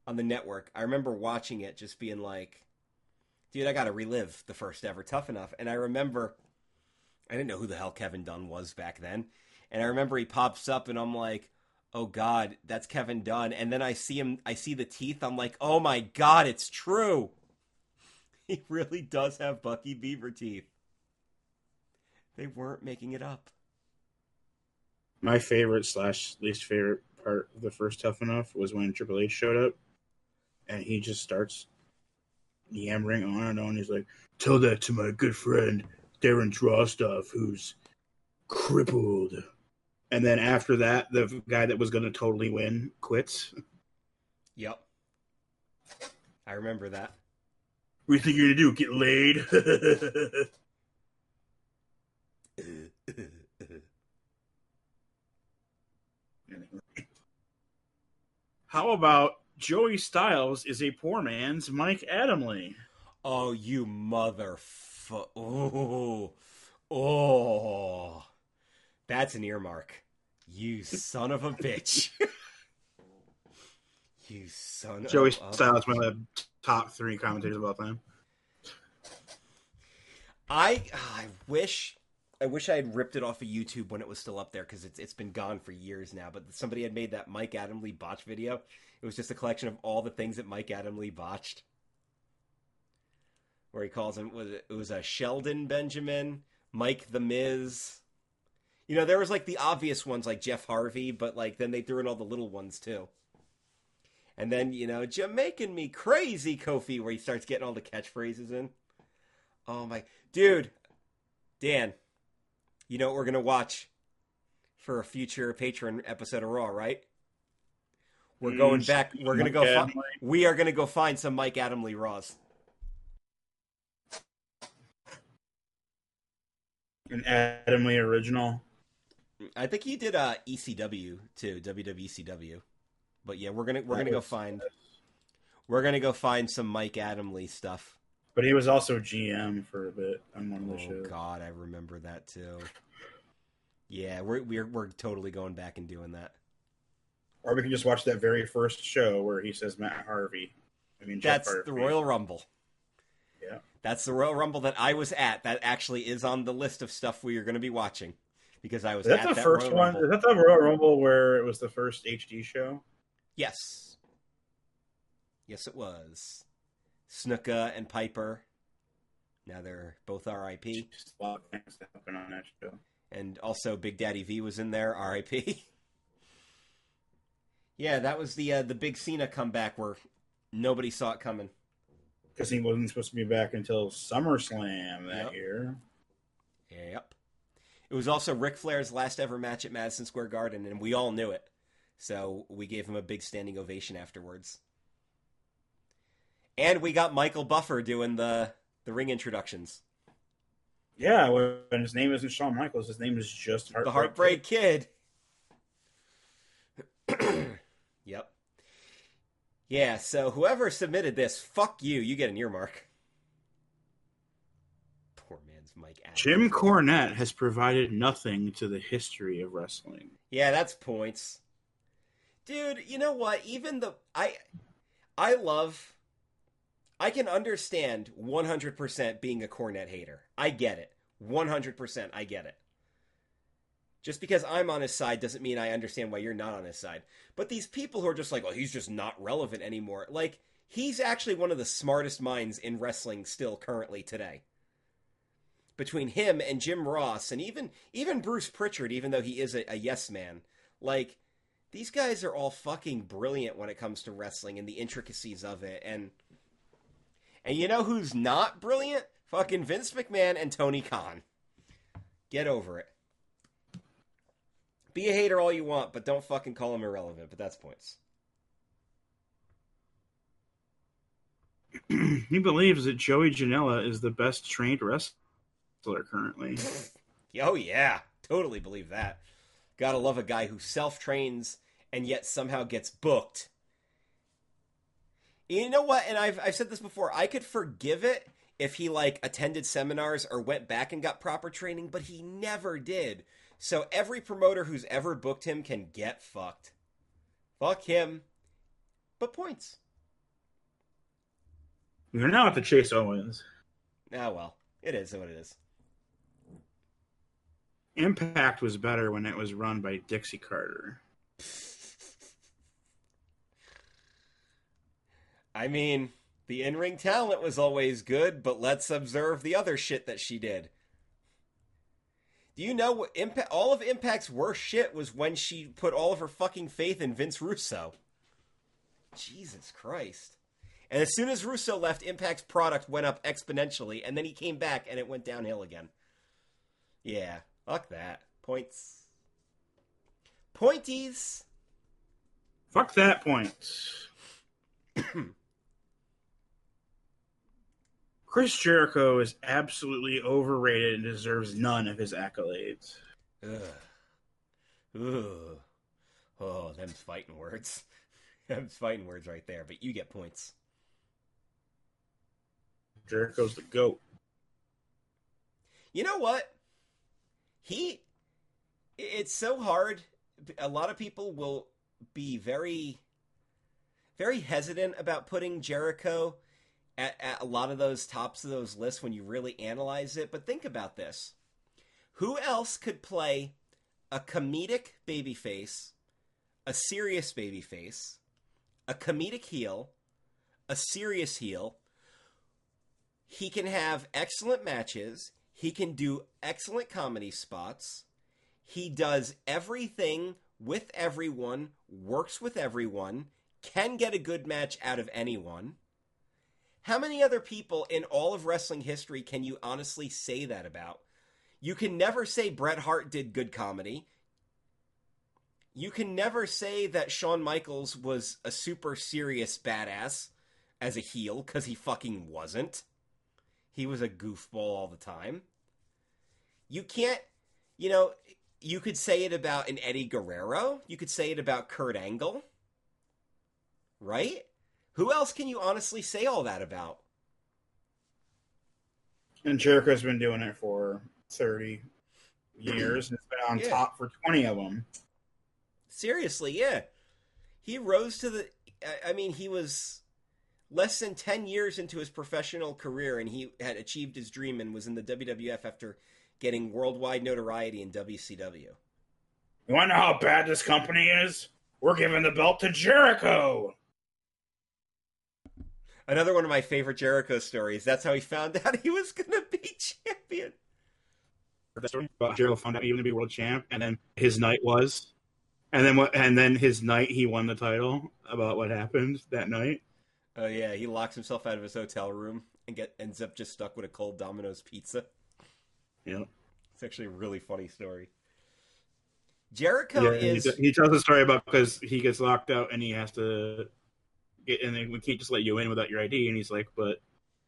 on the network, I remember watching it just being like, dude, I got to relive the first ever Tough Enough. And I remember I didn't know who the hell Kevin Dunn was back then. And I remember he pops up and I'm like, oh God, that's Kevin Dunn. And then I see him, I see the teeth. I'm like, oh my God, it's true. He really does have Bucky Beaver teeth. They weren't making it up. My favorite slash least favorite part of the first Tough Enough was when Triple H showed up and he just starts yammering on and on. He's like, Tell that to my good friend Darren Drozdov, who's crippled. And then after that, the guy that was going to totally win quits. Yep. I remember that. What do you think you're going to do? Get laid? How about Joey Styles is a poor man's Mike Adamle? Oh, you motherfucker. Oh, oh. That's an earmark. You son of a bitch. you son Joey of Joey Styles, one of the top three commentators of all time. I I wish I wish I had ripped it off of YouTube when it was still up there because it's it's been gone for years now. But somebody had made that Mike Adamle botch video. It was just a collection of all the things that Mike Adamle botched where he calls him was it, it was a Sheldon Benjamin, Mike the Miz. You know, there was like the obvious ones like Jeff Harvey, but like then they threw in all the little ones too. And then, you know, Jamaican me crazy Kofi where he starts getting all the catchphrases in. Oh my dude. Dan, you know what we're gonna watch for a future patron episode of Raw, right? We're going back. We're gonna go. Fi- we are gonna go find some Mike Adamle Raws. An Adamle original. I think he did uh, ECW too, WWECW. But yeah, we're gonna we're that gonna go find we're gonna go find some Mike Adamle stuff. But he was also GM for a bit on one of the oh, shows. God, I remember that too. Yeah, we're we're we're totally going back and doing that. Or we can just watch that very first show where he says Matt Harvey. I mean, that's Harvey. the Royal Rumble. Yeah. That's the Royal Rumble that I was at. That actually is on the list of stuff we are going to be watching because I was. Is that the that first Royal one? Rumble. Is that the Royal Rumble where it was the first HD show? Yes. Yes, it was. Snuka and Piper. Now they're both R.I.P. A lot of things happen on that show. And also, Big Daddy V was in there. R.I.P. yeah, that was the uh, the big Cena comeback where nobody saw it coming because he wasn't supposed to be back until SummerSlam that yep. year. Yep. It was also Ric Flair's last ever match at Madison Square Garden, and we all knew it. So we gave him a big standing ovation afterwards. And we got Michael Buffer doing the the ring introductions. Yeah, when his name isn't Shawn Michaels, his name is just Heartbreak the Heartbreak Kid. Kid. yep. Yeah, so whoever submitted this, fuck you. You get an earmark. Poor man's Mike Adamle. Jim Cornette has provided nothing to the history of wrestling. Yeah, that's points. Dude, you know what? Even the I I love I can understand 100% being a Cornette hater. I get it. 100% I get it. Just because I'm on his side doesn't mean I understand why you're not on his side. But these people who are just like, well, he's just not relevant anymore. Like, he's actually one of the smartest minds in wrestling still currently today. Between him and Jim Ross and even even Bruce Pritchard, even though he is a, a yes man, like these guys are all fucking brilliant when it comes to wrestling and the intricacies of it. And and you know who's not brilliant? Fucking Vince McMahon and Tony Khan. Get over it. Be a hater all you want, but don't fucking call him irrelevant. But that's points. he believes that Joey Janela is the best trained wrestler currently. oh yeah, totally believe that. Gotta love a guy who self trains and yet somehow gets booked. You know what? And I've I've said this before. I could forgive it if he like attended seminars or went back and got proper training, but he never did. So every promoter who's ever booked him can get fucked. Fuck him. But points. We're now at the Chase Owens. Ah, well. It is what it is. Impact was better when it was run by Dixie Carter. I mean, the in ring talent was always good, but let's observe the other shit that she did. Do you know what Impact? All of Impact's worst shit was when she put all of her fucking faith in Vince Russo. Jesus Christ. And as soon as Russo left, Impact's product went up exponentially, and then he came back and it went downhill again. Yeah, fuck that. Points. Pointies. Fuck that points. Chris Jericho is absolutely overrated and deserves none of his accolades. Ugh. Ugh. Oh, them's fighting words. them's fighting words right there, but you get points. Jericho's the GOAT. You know what? He. It's so hard. A lot of people will be very, very hesitant about putting Jericho at, at a lot of those tops of those lists when you really analyze it. But think about this who else could play a comedic babyface, a serious babyface, a comedic heel, a serious heel? He can have excellent matches. He can do excellent comedy spots. He does everything with everyone, works with everyone, can get a good match out of anyone. How many other people in all of wrestling history can you honestly say that about? You can never say Bret Hart did good comedy. You can never say that Shawn Michaels was a super serious badass as a heel, because he fucking wasn't. He was a goofball all the time. You can't, you know, you could say it about an Eddie Guerrero. You could say it about Kurt Angle. Right? Who else can you honestly say all that about? And Jericho's been doing it for 30 years and has been on yeah. top for 20 of them. Seriously, yeah. He rose to the. I mean, he was less than 10 years into his professional career and he had achieved his dream and was in the WWF after getting worldwide notoriety in WCW. You want to know how bad this company is? We're giving the belt to Jericho. Another one of my favorite Jericho stories. That's how he found out he was going to be champion. That story about Jericho found out he was going to be world champ, and then his night was, and then what? And then his night he won the title. About what happened that night. Oh yeah, he locks himself out of his hotel room and get ends up just stuck with a cold Domino's pizza. Yeah, it's actually a really funny story. Jericho yeah, is. He, he tells a story about because he gets locked out and he has to and we can't just let you in without your ID. And he's like, but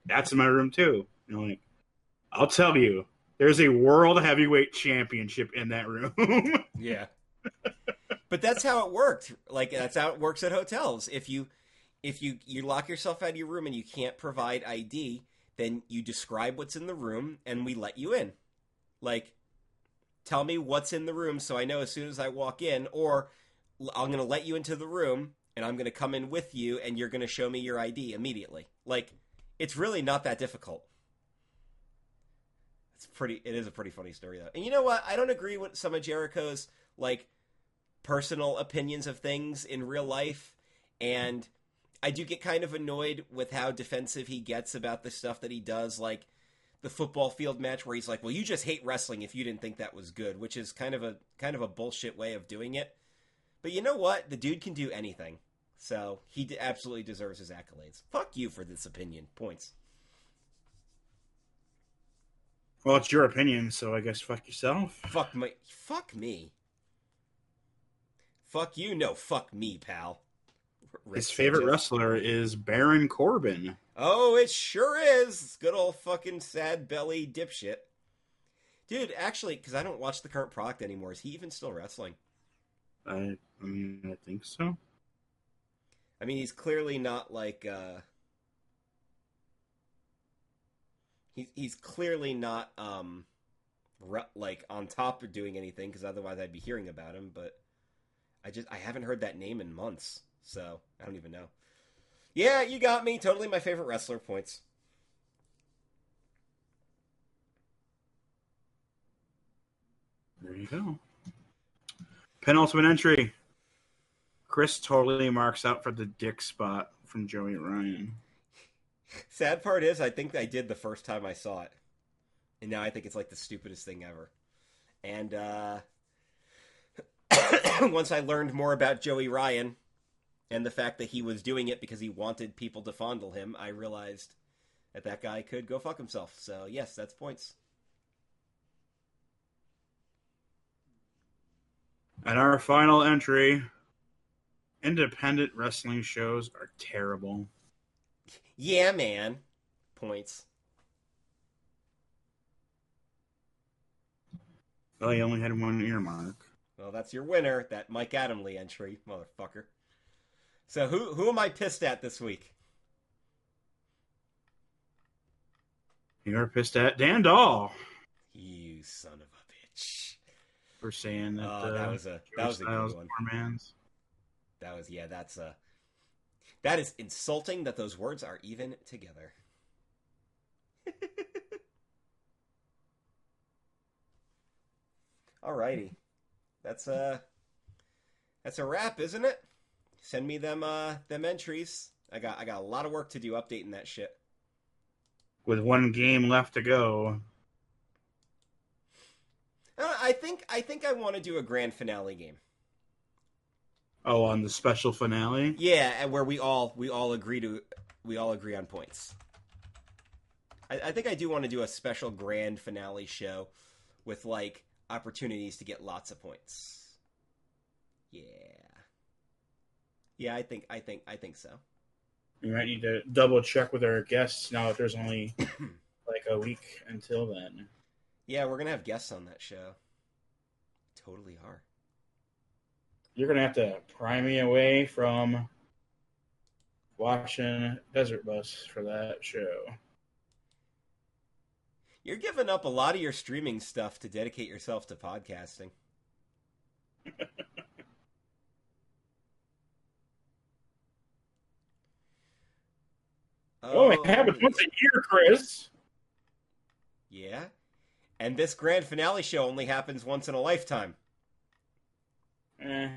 that's in my room too. And I'm like, I'll tell you, there's a world heavyweight championship in that room. yeah. But that's how it worked. Like that's how it works at hotels. If you if you you lock yourself out of your room and you can't provide ID, then you describe what's in the room and we let you in. Like tell me what's in the room so I know as soon as I walk in or I'm going to let you into the room and I'm going to come in with you and you're going to show me your ID immediately. Like it's really not that difficult. It's pretty it is a pretty funny story though. And you know what? I don't agree with some of Jericho's like personal opinions of things in real life and I do get kind of annoyed with how defensive he gets about the stuff that he does like the football field match where he's like, "Well, you just hate wrestling if you didn't think that was good," which is kind of a kind of a bullshit way of doing it. But you know what? The dude can do anything. So he absolutely deserves his accolades. Fuck you for this opinion. Points. Well, it's your opinion, so I guess fuck yourself. Fuck my. Fuck me. Fuck you. No, fuck me, pal. His favorite wrestler is Baron Corbin. Oh, it sure is. Good old fucking sad belly dipshit. Dude, actually, because I don't watch the current product anymore, is he even still wrestling? I, I mean, I think so. I mean, he's clearly not like uh he's he's clearly not um re- like on top of doing anything because otherwise I'd be hearing about him. But I just I haven't heard that name in months, so I don't even know. Yeah, you got me. Totally my favorite wrestler. Points. There you go. Penultimate entry. Chris totally marks out for the dick spot from Joey Ryan. Sad part is, I think I did the first time I saw it, and now I think it's like the stupidest thing ever. And uh, once I learned more about Joey Ryan and the fact that he was doing it because he wanted people to fondle him, I realized that that guy could go fuck himself. So yes, that's points. And our final entry independent wrestling shows are terrible. Yeah, man. Points. Well, he only had one earmark. Well, that's your winner, that Mike Adamle entry, motherfucker. So who who am I pissed at this week? You're pissed at Dan Dahl. You son of a bitch. For saying that, oh, that uh, was a that was a good one. Man's. That was yeah. That's a that is insulting that those words are even together. Alrighty, that's a uh, that's a wrap, isn't it? Send me them uh them entries. I got I got a lot of work to do updating that shit. With one game left to go. Uh, I think I think I want to do a grand finale game. Oh, on the special finale. Yeah, and where we all we all agree to we all agree on points. I, I think I do want to do a special grand finale show with like opportunities to get lots of points. Yeah. Yeah, I think I think I think so. We might need to double check with our guests now that there's only like a week until then. Yeah, we're gonna have guests on that show. Totally are you're gonna have to pry me away from watching Desert Bus for that show. You're giving up a lot of your streaming stuff to dedicate yourself to podcasting. oh, it happens once a year, Chris. Yeah. And this grand finale show only happens once in a lifetime. Eh.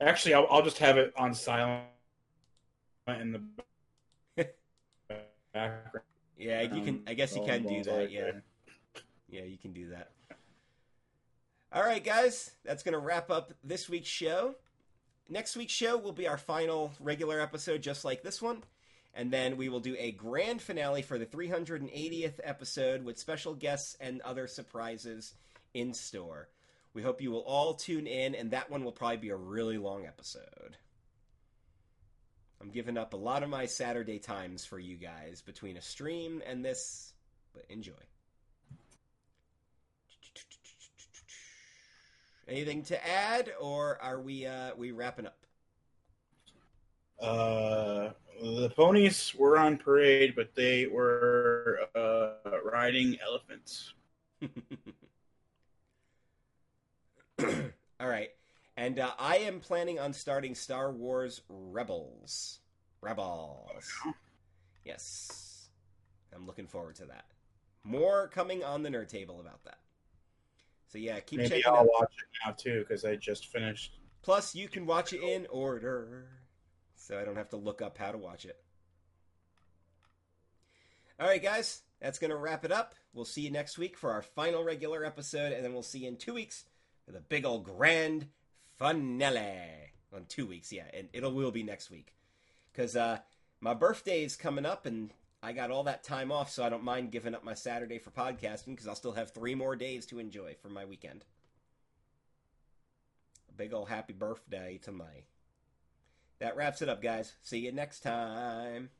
Actually, I'll, I'll just have it on silent in the background. Yeah, you can. I guess you can do that. Yeah, yeah, you can do that. All right, guys, that's going to wrap up this week's show. Next week's show will be our final regular episode, just like this one. And then we will do a grand finale for the 380th episode with special guests and other surprises in store. We hope you will all tune in, and that one will probably be a really long episode. I'm giving up a lot of my Saturday times for you guys between a stream and this, but enjoy. Anything to add, or are we uh, we wrapping up? Uh, the ponies were on parade, but they were uh, riding elephants. All right. And uh, I am planning on starting Star Wars Rebels. Rebels. Yes. I'm looking forward to that. More coming on the Nerd Table about that. So yeah, keep Maybe checking I'll out. watch it now too because I just finished. Plus, you can watch it in order, so I don't have to look up how to watch it. All right, guys, that's gonna wrap it up. We'll see you next week for our final regular episode, and then we'll see you in two weeks the big old grand finale on two weeks. Yeah, and it'll will be next week because uh, my birthday is coming up and I got all that time off, so I don't mind giving up my Saturday for podcasting because I'll still have three more days to enjoy for my weekend. A big old happy birthday to May. That wraps it up, guys. See you next time.